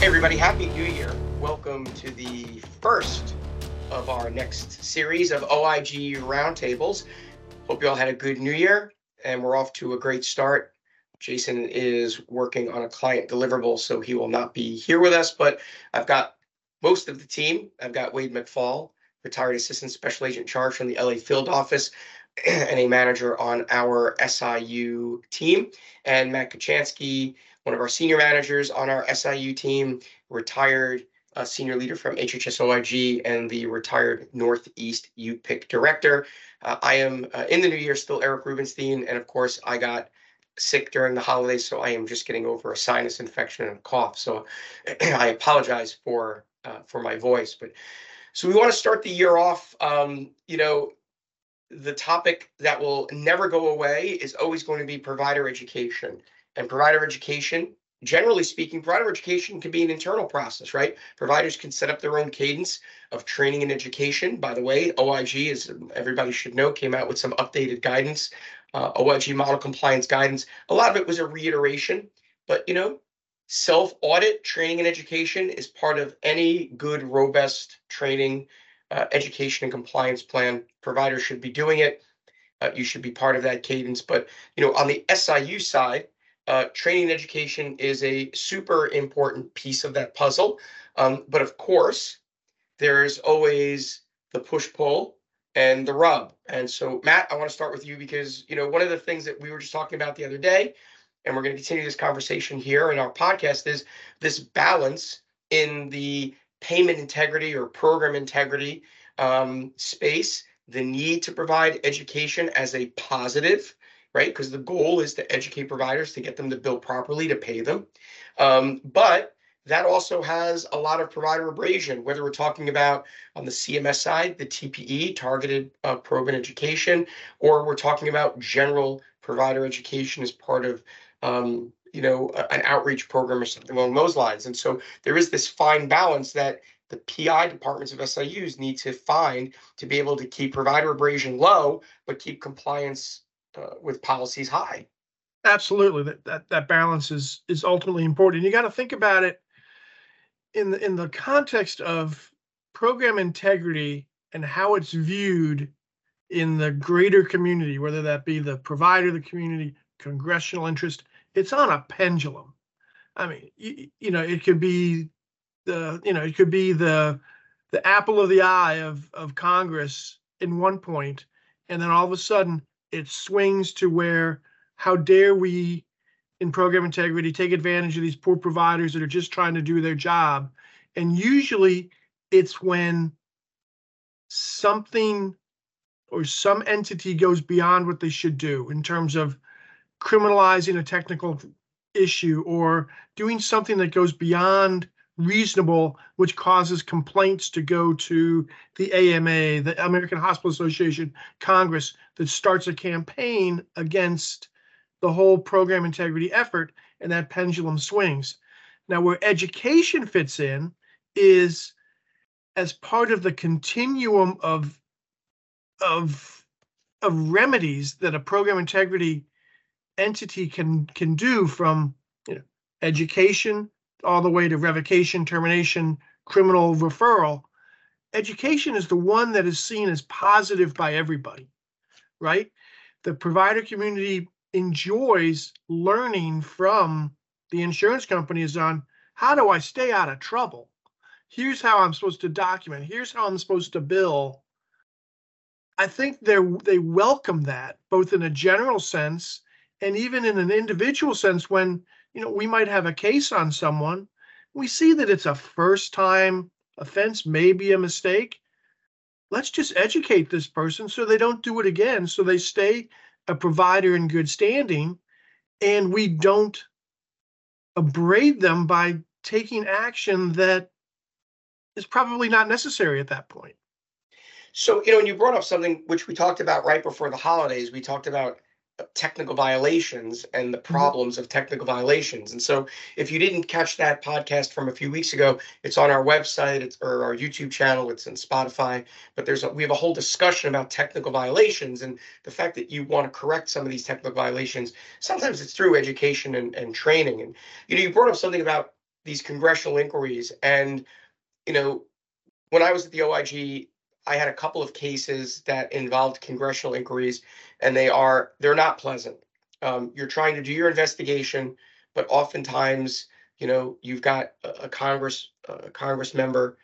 Hey, everybody, Happy New Year. Welcome to the first of our next series of OIG roundtables. Hope you all had a good New Year and we're off to a great start. Jason is working on a client deliverable, so he will not be here with us, but I've got most of the team. I've got Wade McFall, retired assistant special agent charge from the LA field office and a manager on our SIU team, and Matt Kachansky, one of our senior managers on our SIU team, retired senior leader from HHS OIG and the retired Northeast UPIC director. Uh, I am uh, in the new year still Eric Rubenstein, and of course I got sick during the holidays, so I am just getting over a sinus infection and a cough. So I apologize for uh, for my voice, but so we want to start the year off. Um, you know, the topic that will never go away is always going to be provider education and provider education generally speaking, provider education can be an internal process, right? Providers can set up their own cadence of training and education. By the way, OIG, as everybody should know, came out with some updated guidance, uh, OIG model compliance guidance. A lot of it was a reiteration, but you know, self audit training and education is part of any good, robust training, uh, education, and compliance plan. Providers should be doing it. Uh, you should be part of that cadence. But you know, on the SIU side, uh, training education is a super important piece of that puzzle. Um, but of course, there's always the push pull and the rub. And so, Matt, I want to start with you because you know one of the things that we were just talking about the other day, and we're going to continue this conversation here in our podcast, is this balance in the payment integrity or program integrity um, space, the need to provide education as a positive right? Because the goal is to educate providers to get them to bill properly, to pay them. Um, but that also has a lot of provider abrasion, whether we're talking about on the CMS side, the TPE, targeted uh, program education, or we're talking about general provider education as part of um, you know an outreach program or something along those lines. And so there is this fine balance that the PI departments of SIUs need to find to be able to keep provider abrasion low, but keep compliance uh, with policies high. Absolutely, that, that that balance is is ultimately important. You got to think about it in the in the context of program integrity and how it's viewed in the greater community, whether that be the provider, the community, congressional interest. It's on a pendulum. I mean, you, you know, it could be the you know it could be the the apple of the eye of of Congress in one point, and then all of a sudden it swings to where how dare we in program integrity take advantage of these poor providers that are just trying to do their job. And usually it's when something or some entity goes beyond what they should do in terms of criminalizing a technical issue or doing something that goes beyond reasonable, which causes complaints to go to the AMA, the American Hospital Association, Congress, that starts a campaign against the whole program integrity effort, and that pendulum swings. Now, where education fits in is as part of the continuum of of of remedies that a program integrity entity can can do from you know, education all the way to revocation, termination, criminal referral. Education is the one that is seen as positive by everybody, right? The provider community enjoys learning from the insurance companies on how do I stay out of trouble? Here's how I'm supposed to document. Here's how I'm supposed to bill. I think they they welcome that both in a general sense and even in an individual sense when you know, we might have a case on someone. We see that it's a first time offense, maybe a mistake. Let's just educate this person so they don't do it again, so they stay a provider in good standing, and we don't abrade them by taking action that is probably not necessary at that point. So, you know, and you brought up something which we talked about right before the holidays. We talked about technical violations and the mm-hmm. problems of technical violations. And so, if you didn't catch that podcast from a few weeks ago, it's on our website, it's or our YouTube channel, it's in Spotify. But there's a, we have a whole discussion about technical violations and the fact that you want to correct some of these technical violations. Sometimes it's through education and, and training. And you know, you brought up something about these congressional inquiries. And, you know, when I was at the OIG, I had a couple of cases that involved congressional inquiries, and they are they're not pleasant. Um, you're trying to do your investigation, but oftentimes, you know, you've got a, a Congress a Congress member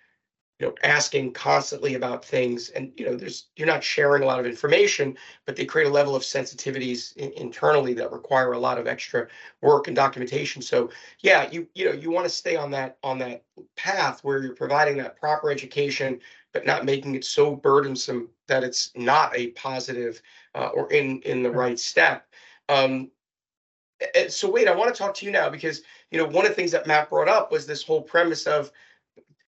you know asking constantly about things and you know there's you're not sharing a lot of information but they create a level of sensitivities in, internally that require a lot of extra work and documentation. So yeah you you know you want to stay on that on that path where you're providing that proper education but not making it so burdensome that it's not a positive uh, or in in the right step. Um, so Wade i want to talk to you now because you know one of the things that matt brought up was this whole premise of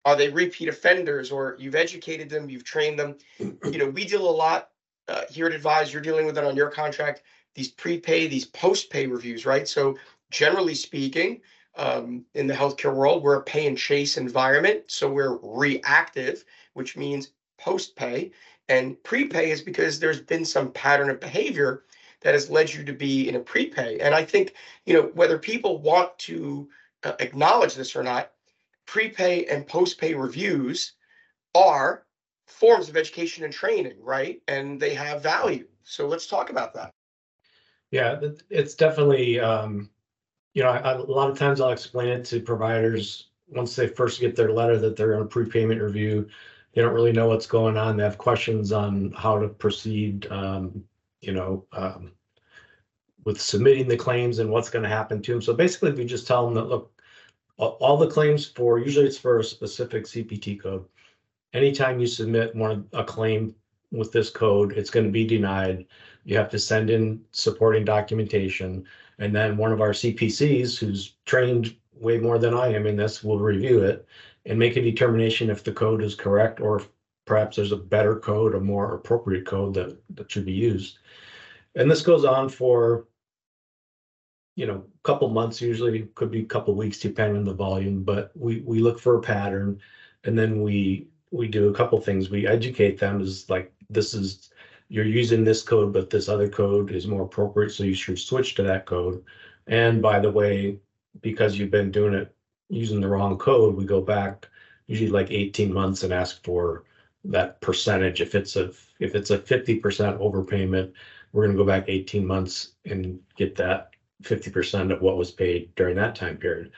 are they repeat offenders or you've educated them, you've trained them? You know, we deal a lot uh, here at Advize, you're dealing with it on your contract, these prepay, these post-pay reviews, right? So generally speaking, um, in the healthcare world, we're a pay and chase environment. So we're reactive, which means post-pay. And prepay is because there's been some pattern of behavior that has led you to be in a prepay. And I think, you know, whether people want to uh, acknowledge this or not, prepay and post-pay reviews are forms of education and training, right? And they have value. So let's talk about that. Yeah, it's definitely, um, you know, I, a lot of times I'll explain it to providers once they first get their letter that they're on a prepayment review. They don't really know what's going on. They have questions on how to proceed, um, you know, um, with submitting the claims and what's going to happen to them. So basically, we just tell them that, look, all the claims for, usually it's for a specific CPT code. Anytime you submit one, of a claim with this code, it's going to be denied. You have to send in supporting documentation. And then one of our CPCs, who's trained way more than I am in this, will review it and make a determination if the code is correct or perhaps there's a better code, a more appropriate code that, that should be used. And this goes on for you know, a couple months usually, could be a couple weeks depending on the volume, but we, we look for a pattern. And then we, we do a couple things. We educate them as like, this is, you're using this code, but this other code is more appropriate, so you should switch to that code. And by the way, because you've been doing it using the wrong code, we go back usually like 18 months and ask for that percentage. If it's a if it's a 50% overpayment, we're going to go back 18 months and get that fifty percent of what was paid during that time period.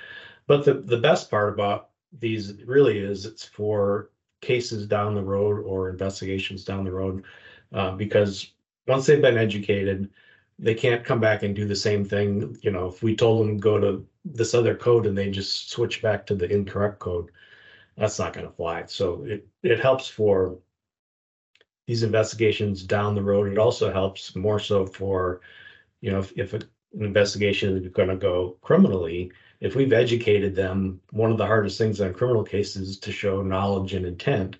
But the, the best part about these really is it's for cases down the road or investigations down the road. Uh, because once they've been educated, they can't come back and do the same thing. You know, if we told them go to this other code and they just switch back to the incorrect code, that's not going to fly. So it, it helps for these investigations down the road. It also helps more so for, you know, if, if a an investigation is going to go criminally, if we've educated them, one of the hardest things on criminal cases is to show knowledge and intent.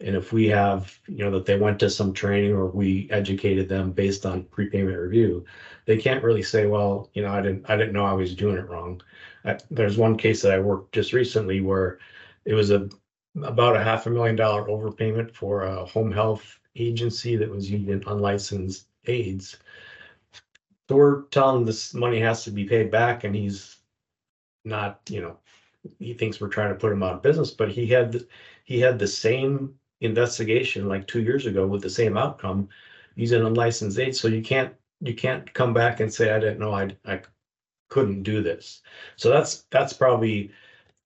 And if we have, you know, that they went to some training or we educated them based on prepayment review, they can't really say, well, you know, I didn't, I didn't know I was doing it wrong. I, there's one case that I worked just recently where it was a about a half a million dollar overpayment for a home health agency that was using unlicensed aides so we're telling this money has to be paid back and he's not, you know, he thinks we're trying to put him out of business, but he had, he had the same investigation like two years ago with the same outcome. He's an unlicensed aide, so you can't, you can't come back and say, I didn't know I, I couldn't do this. So that's, that's probably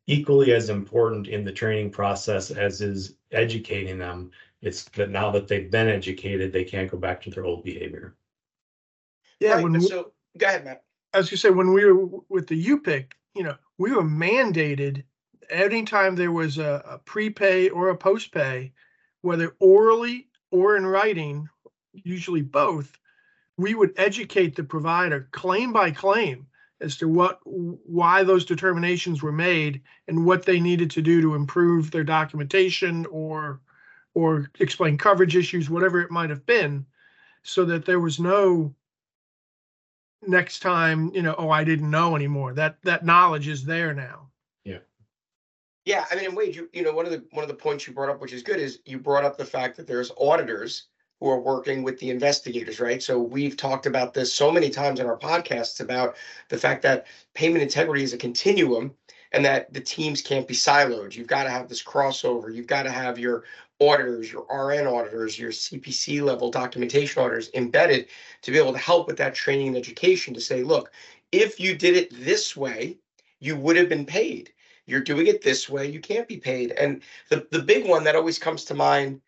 equally as important in the training process as is educating them. It's that now that they've been educated, they can't go back to their old behavior. Yeah, Right, when, we- so, go ahead, Matt. as you said, when we were with the UPIC, you know, we were mandated anytime there was a, a prepay or a postpay, whether orally or in writing, usually both, we would educate the provider claim by claim as to what, why those determinations were made and what they needed to do to improve their documentation or, or explain coverage issues, whatever it might have been, so that there was no next time, you know, oh, I didn't know anymore. That that knowledge is there now. Yeah, yeah I mean, and Wade, you, you know, one of the, one of the points you brought up, which is good, is you brought up the fact that there's auditors who are working with the investigators, right? So we've talked about this so many times in our podcasts about the fact that payment integrity is a continuum and that the teams can't be siloed. You've got to have this crossover. You've got to have your auditors, your RN auditors, your CPC level documentation auditors embedded to be able to help with that training and education to say, look, if you did it this way, you would have been paid. You're doing it this way, you can't be paid. And the, the big one that always comes to mind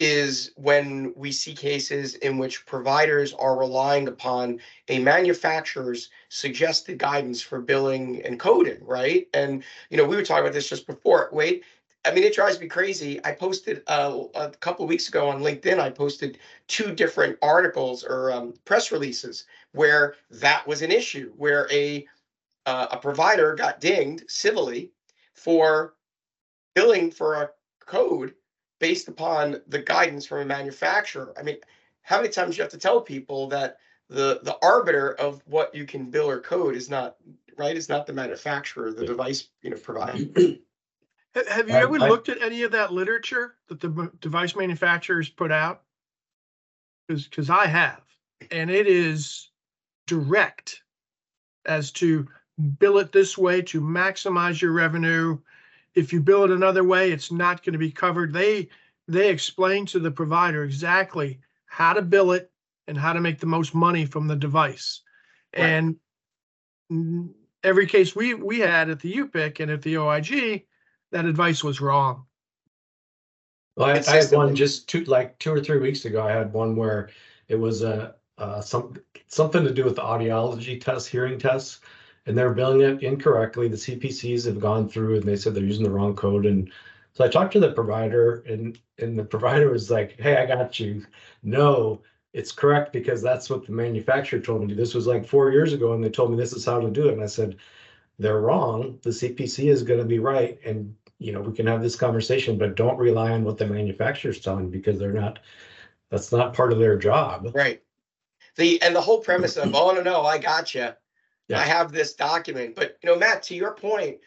is when we see cases in which providers are relying upon a manufacturer's suggested guidance for billing and coding, right? And you know, we were talking about this just before. Wait, I mean, it drives me crazy. I posted uh, a couple of weeks ago on LinkedIn. I posted two different articles or um, press releases where that was an issue, where a uh, a provider got dinged civilly for billing for a code based upon the guidance from a manufacturer. I mean, how many times you have to tell people that the the arbiter of what you can bill or code is not right is not the manufacturer, the Yeah. device you know provider. Ha- Have you I- ever I- looked at any of that literature that the device manufacturers put out? Because, I have, and it is direct as to bill it this way to maximize your revenue. If you bill it another way, it's not going to be covered. They, they explain to the provider exactly how to bill it and how to make the most money from the device. Right. And every case we, we had at the UPIC and at the OIG, that advice was wrong. Well, I, I had one just two, like two or three weeks ago. I had one where it was a uh, some something to do with the audiology test, hearing tests, and they're billing it incorrectly. The CPCs have gone through and they said they're using the wrong code. And so I talked to the provider, and and the provider was like, "Hey, I got you. No, it's correct because that's what the manufacturer told me to. This was like four years ago, and they told me this is how to do it." And I said, "They're wrong. The CPC is going to be right, and you know, we can have this conversation, but don't rely on what the manufacturer's telling you because they're not, that's not part of their job. Right. The and the whole premise of oh no no I got you. Yeah. I have this document, but you know Matt, to your point,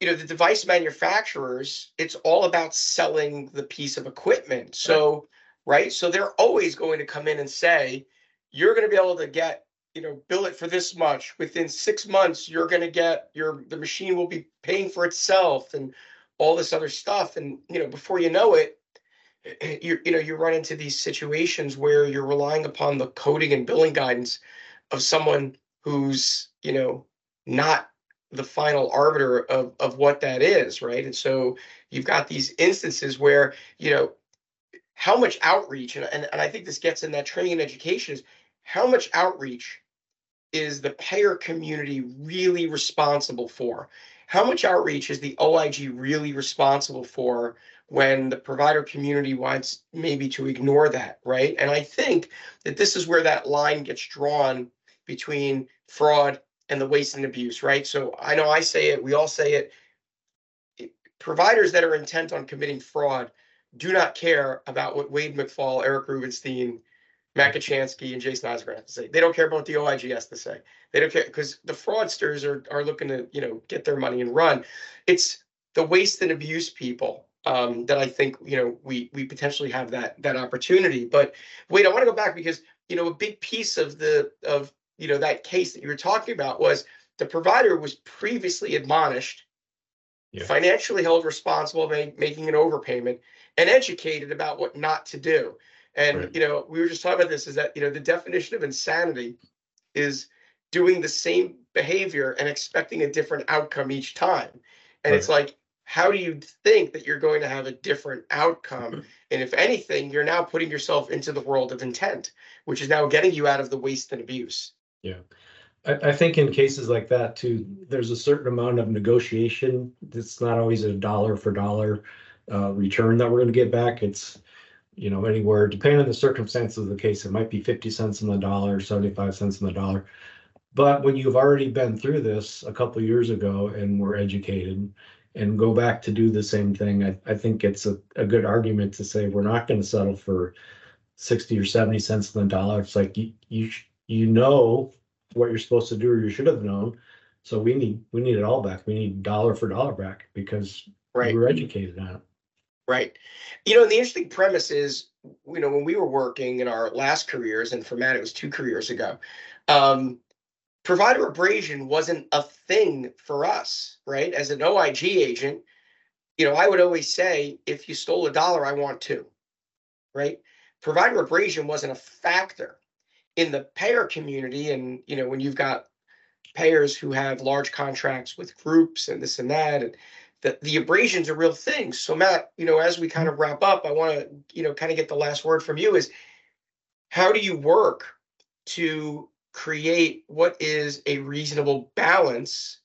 you know the device manufacturers, it's all about selling the piece of equipment. So right, so they're always going to come in and say you're going to be able to get you know bill it for this much within six months. You're going to get your the machine will be paying for itself and all this other stuff, and you know before you know it you you know you run into these situations where you're relying upon the coding and billing guidance of someone who's you know not the final arbiter of of what that is right and so you've got these instances where you know how much outreach and, and, and i think this gets in that training and education is how much outreach is the payer community really responsible for how much outreach is the oig really responsible for when the provider community wants maybe to ignore that, right? And I think that this is where that line gets drawn between fraud and the waste and abuse, right? So I know I say it, we all say it. Providers that are intent on committing fraud do not care about what Wade McFall, Eric Rubenstein, Matt Kachansky, and Jason Eisner have to say. They don't care about what the OIG has to say. They don't care because the fraudsters are are looking to, you know, get their money and run. It's the waste and abuse people um, that I think you know we we potentially have that that opportunity. But Wade, I want to go back because you know a big piece of the of you know that case that you were talking about was the provider was previously admonished, Yeah. financially held responsible, ma- making an overpayment, and educated about what not to do. And Right. you know we were just talking about this is that you know the definition of insanity is doing the same behavior and expecting a different outcome each time. And it's like, how do you think that you're going to have a different outcome? And if anything, you're now putting yourself into the world of intent, which is now getting you out of the waste and abuse. I, I think in cases like that too, there's a certain amount of negotiation. It's not always a dollar for dollar uh, return that we're gonna get back. It's, you know, anywhere, depending on the circumstances of the case, it might be fifty cents on the dollar, seventy-five cents on the dollar. But when you've already been through this a couple years ago and were educated and go back to do the same thing, I, I think it's a, a good argument to say we're not gonna settle for sixty or seventy cents on the dollar. It's like you, you, you know what you're supposed to do or you should have known. So we need, we need it all back. We need dollar for dollar back because Right. we were educated on it. Right. You know, the interesting premise is, you know, when we were working in our last careers, and for Matt, it was two careers ago, um, provider abrasion wasn't a thing for us, right? As an OIG agent, you know, I would always say, if you stole a dollar, I want two, right? Provider abrasion wasn't a factor in the payer community. And, you know, when you've got payers who have large contracts with groups and this and that, and the, the abrasion's a real thing. So Matt, you know, as we kind of wrap up, I want to, you know, kind of get the last word from you is how do you work to create what is a reasonable balance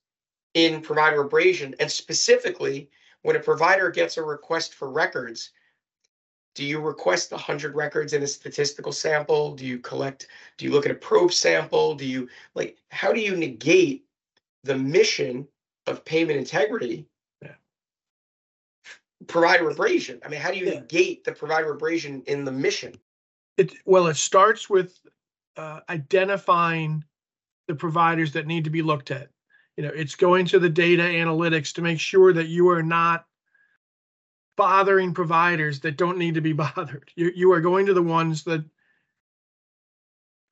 in provider abrasion and specifically when a provider gets a request for records do you request 100 records in a statistical sample do you collect do you look at a probe sample do you like how do you negate the mission of payment integrity. Provider abrasion i mean how do you Yeah. negate the provider abrasion in the mission It, well, it starts with uh, identifying the providers that need to be looked at. You know, it's going to the data analytics to make sure that you are not bothering providers that don't need to be bothered. You, you are going to the ones that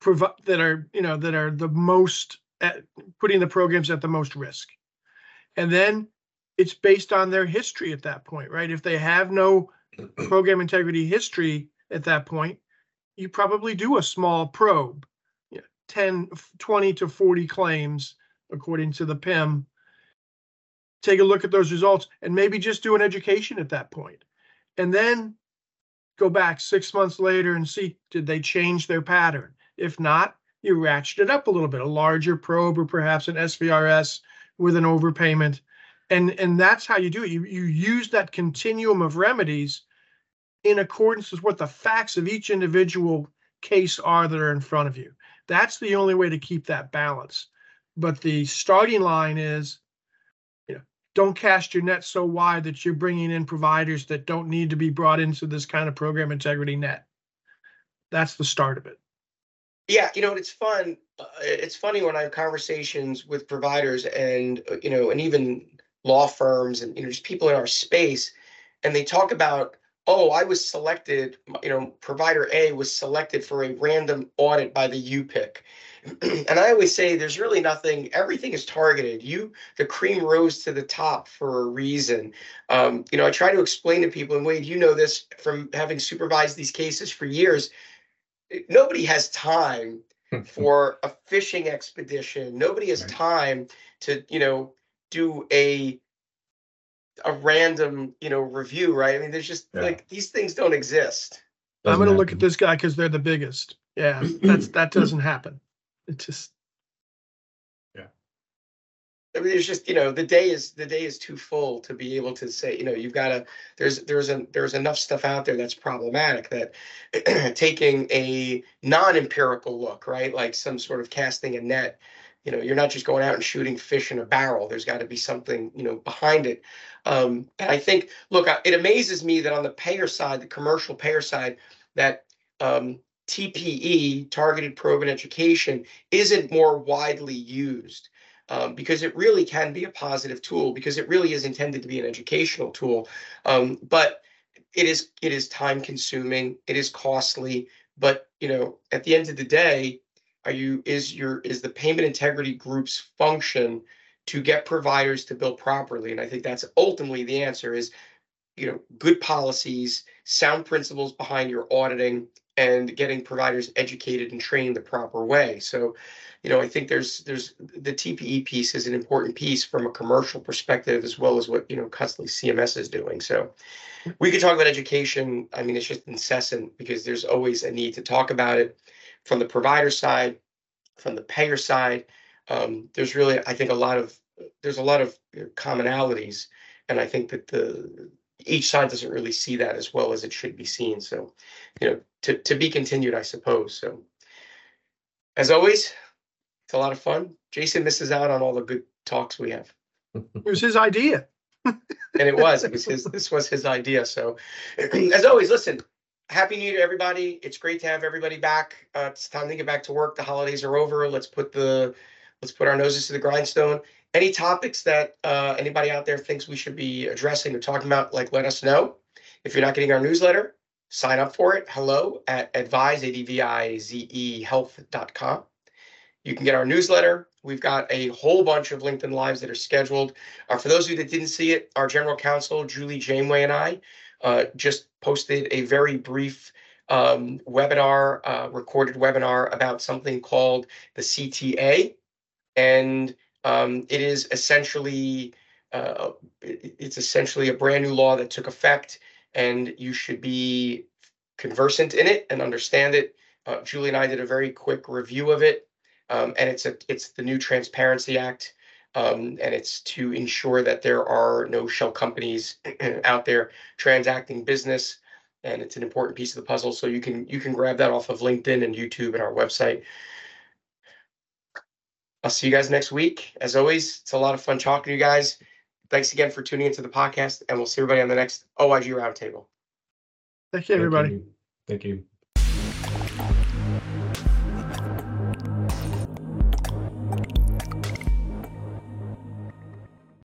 provide, that are, you know, that are the most, at putting the programs at the most risk. And then it's based on their history at that point, right? If they have no program integrity history at that point, you probably do a small probe, you know, 10, 20 to 40 claims, according to the PIM. Take a look at those results and maybe just do an education at that point. And then go back six months later and see, did they change their pattern? If not, you ratchet it up a little bit, a larger probe or perhaps an SVRS with an overpayment. And, and that's how you do it. You, you use that continuum of remedies in accordance with what the facts of each individual case are that are in front of you. That's the only way to keep that balance. But the starting line is, you know, don't cast your net so wide that you're bringing in providers that don't need to be brought into this kind of program integrity net. That's the start of it. Yeah, you know, it's fun. Uh, it's funny when I have conversations with providers and, uh, you know, and even law firms and, you know, just people in our space, and they talk about, oh, I was selected, you know, provider A was selected for a random audit by the UPIC. and I always say there's really nothing, everything is targeted. You, the cream rose to the top for a reason. Um, you know, I try to explain to people, and Wade, you know this from having supervised these cases for years nobody has time for a fishing expedition. Nobody has time to, you know, do a a random, you know, review, right? I mean, there's just Yeah. like these things don't exist. I'm gonna look at this guy because they're the biggest. Yeah, that's, that doesn't happen. It just, Yeah. I mean, there's just, you know, the day is the day is too full to be able to say, you know, you've got to there's there's a there's enough stuff out there that's problematic that taking a non-empirical look, right? Like some sort of casting a net, you know, you're not just going out and shooting fish in a barrel. There's got to be something, you know, behind it. Um, and I think, look, it amazes me that on the payer side, the commercial payer side, that um, TPE, targeted probe and education, isn't more widely used um, because it really can be a positive tool because it really is intended to be an educational tool. Um, but it is it is time consuming, it is costly, but you know, at the end of the day, are you is your is the payment integrity group's function to get providers to bill properly? And I think that's ultimately the answer is you know, good policies, sound principles behind your auditing and getting providers educated and trained the proper way. So, you know, I think there's there's the TPE piece is an important piece from a commercial perspective as well as what, you know, constantly CMS is doing. So we could talk about education. I mean, it's just incessant because there's always a need to talk about it from the provider side, from the payer side. Um, there's really, I think, a lot of there's a lot of commonalities, and I think that the each side doesn't really see that as well as it should be seen. So, you know, to to be continued, I suppose. So, as always, it's a lot of fun. Jason misses out on all the good talks we have it was his idea. and it was it was his this was his idea so as always listen happy new year to everybody. It's great to have everybody back. Uh, it's time to get back to work. The holidays are over. Let's put the let's put our noses to the grindstone. Any topics that uh, anybody out there thinks we should be addressing or talking about like let us know. If you're not getting our newsletter sign up for it. Hello at advise advize health.com You can get our newsletter. We've got a whole bunch of LinkedIn Lives that are scheduled. Uh, for those of you that didn't see it, our general counsel, Julie Janeway, and I uh, just posted a very brief um, webinar, uh, recorded webinar about something called the CTA. And um, it is essentially, uh, it's essentially a brand new law that took effect, and you should be conversant in it and understand it. Uh, Julie and I did a very quick review of it, um, and it's a it's the new Transparency Act, um, and it's to ensure that there are no shell companies out there transacting business, and it's an important piece of the puzzle. So you can you can grab that off of LinkedIn and YouTube and our website. I'll see you guys next week. As always, it's a lot of fun talking to you guys. Thanks again for tuning into the podcast, and we'll see everybody on the next OIG Roundtable. Thank you, everybody. Thank you.